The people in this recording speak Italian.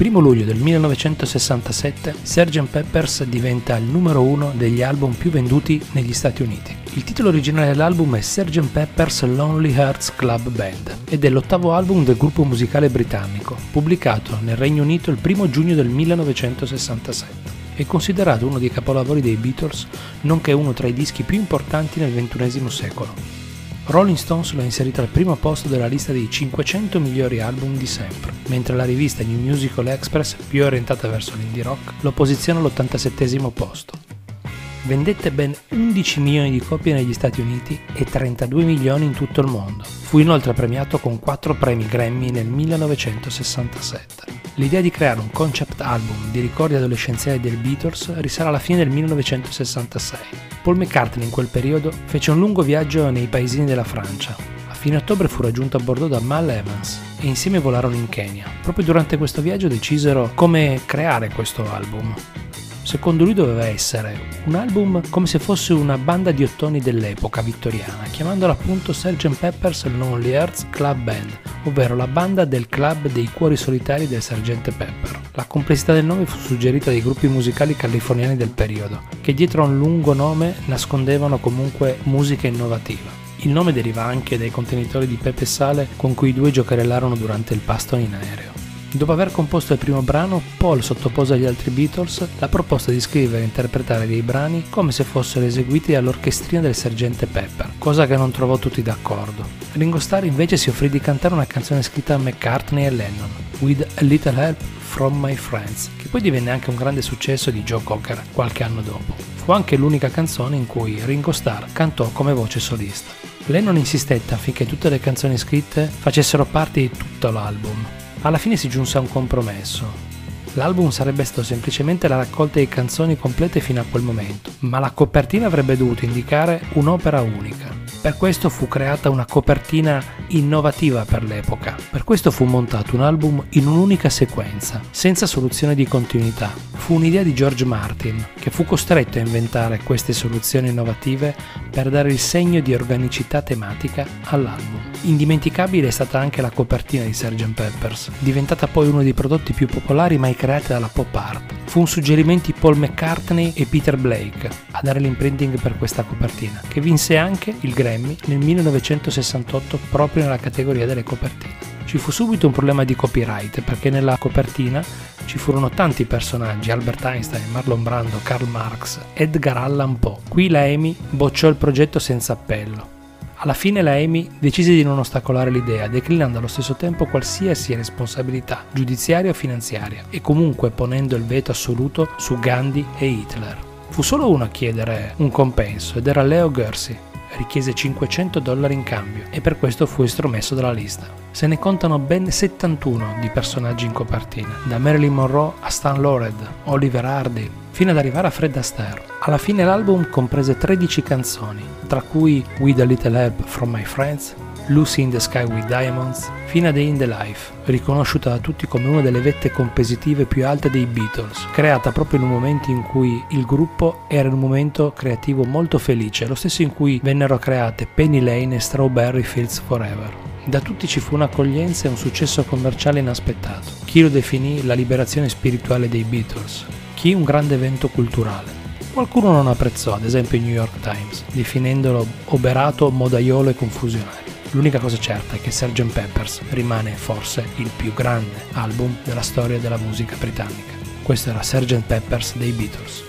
Primo luglio del 1967 Sgt. Peppers diventa il numero uno degli album più venduti negli Stati Uniti. Il titolo originale dell'album è Sgt. Pepper's Lonely Hearts Club Band ed è l'ottavo album del gruppo musicale britannico, pubblicato nel Regno Unito il primo giugno del 1967 è considerato uno dei capolavori dei Beatles, nonché uno tra i dischi più importanti nel XXI secolo. Rolling Stones lo ha inserito al primo posto della lista dei 500 migliori album di sempre, mentre la rivista New Musical Express, più orientata verso l'indie rock, lo posiziona all'87 posto. Vendette ben 11 milioni di copie negli Stati Uniti e 32 milioni in tutto il mondo. Fu inoltre premiato con 4 premi Grammy nel 1967. L'idea di creare un concept album di ricordi adolescenziali del Beatles risale alla fine del 1966. Paul McCartney in quel periodo fece un lungo viaggio nei paesini della Francia. A fine ottobre fu raggiunto a bordo da Mal Evans e insieme volarono in Kenya. Proprio durante questo viaggio decisero come creare questo album secondo lui doveva essere un album come se fosse una banda di ottoni dell'epoca vittoriana, chiamandola appunto Sgt. Pepper's Lonely Hearts Club Band, ovvero la banda del club dei cuori solitari del Sgt. Pepper. La complessità del nome fu suggerita dai gruppi musicali californiani del periodo, che dietro a un lungo nome nascondevano comunque musica innovativa. Il nome deriva anche dai contenitori di pepe e sale con cui i due giocherellarono durante il pasto in aereo. Dopo aver composto il primo brano, Paul sottopose agli altri Beatles la proposta di scrivere e interpretare dei brani come se fossero eseguiti all'orchestrina del sergente Pepper, cosa che non trovò tutti d'accordo. Ringo Starr invece si offrì di cantare una canzone scritta da McCartney e Lennon, With a Little Help from My Friends, che poi divenne anche un grande successo di Joe Cocker qualche anno dopo. Fu anche l'unica canzone in cui Ringo Starr cantò come voce solista. Lennon insistette affinché tutte le canzoni scritte facessero parte di tutto l'album, alla fine si giunse a un compromesso. L'album sarebbe stato semplicemente la raccolta di canzoni complete fino a quel momento, ma la copertina avrebbe dovuto indicare un'opera unica. Per questo fu creata una copertina innovativa per l'epoca. Per questo fu montato un album in un'unica sequenza, senza soluzione di continuità. Fu un'idea di George Martin, che fu costretto a inventare queste soluzioni innovative per dare il segno di organicità tematica all'album. Indimenticabile è stata anche la copertina di Sgt. Peppers, diventata poi uno dei prodotti più popolari mai creati dalla pop art. Fu un suggerimento di Paul McCartney e Peter Blake a dare l'imprinting per questa copertina, che vinse anche il Grammy nel 1968 proprio nella categoria delle copertine. Ci fu subito un problema di copyright perché nella copertina ci furono tanti personaggi, Albert Einstein, Marlon Brando, Karl Marx, Edgar Allan Poe. Qui la EMI bocciò il progetto senza appello. Alla fine la EMI decise di non ostacolare l'idea, declinando allo stesso tempo qualsiasi responsabilità giudiziaria o finanziaria e comunque ponendo il veto assoluto su Gandhi e Hitler. Fu solo uno a chiedere un compenso ed era Leo Gersi, richiese 500 dollari in cambio e per questo fu estromesso dalla lista. Se ne contano ben 71 di personaggi in copertina, da Marilyn Monroe a Stan Lored, Oliver Hardy, fino ad arrivare a Fred Astaire. Alla fine l'album comprese 13 canzoni, tra cui With a Little Help from My Friends, Lucy in the Sky with Diamonds, fino a Day in the Life, riconosciuta da tutti come una delle vette compositive più alte dei Beatles, creata proprio in un momento in cui il gruppo era in un momento creativo molto felice, lo stesso in cui vennero create Penny Lane e Strawberry Fields Forever. Da tutti ci fu un'accoglienza e un successo commerciale inaspettato. Chi lo definì la liberazione spirituale dei Beatles, chi un grande evento culturale. Qualcuno non apprezzò, ad esempio il New York Times, definendolo oberato, modaiolo e confusionario. L'unica cosa certa è che Sgt. Peppers rimane forse il più grande album della storia della musica britannica. Questo era Sgt. Peppers dei Beatles.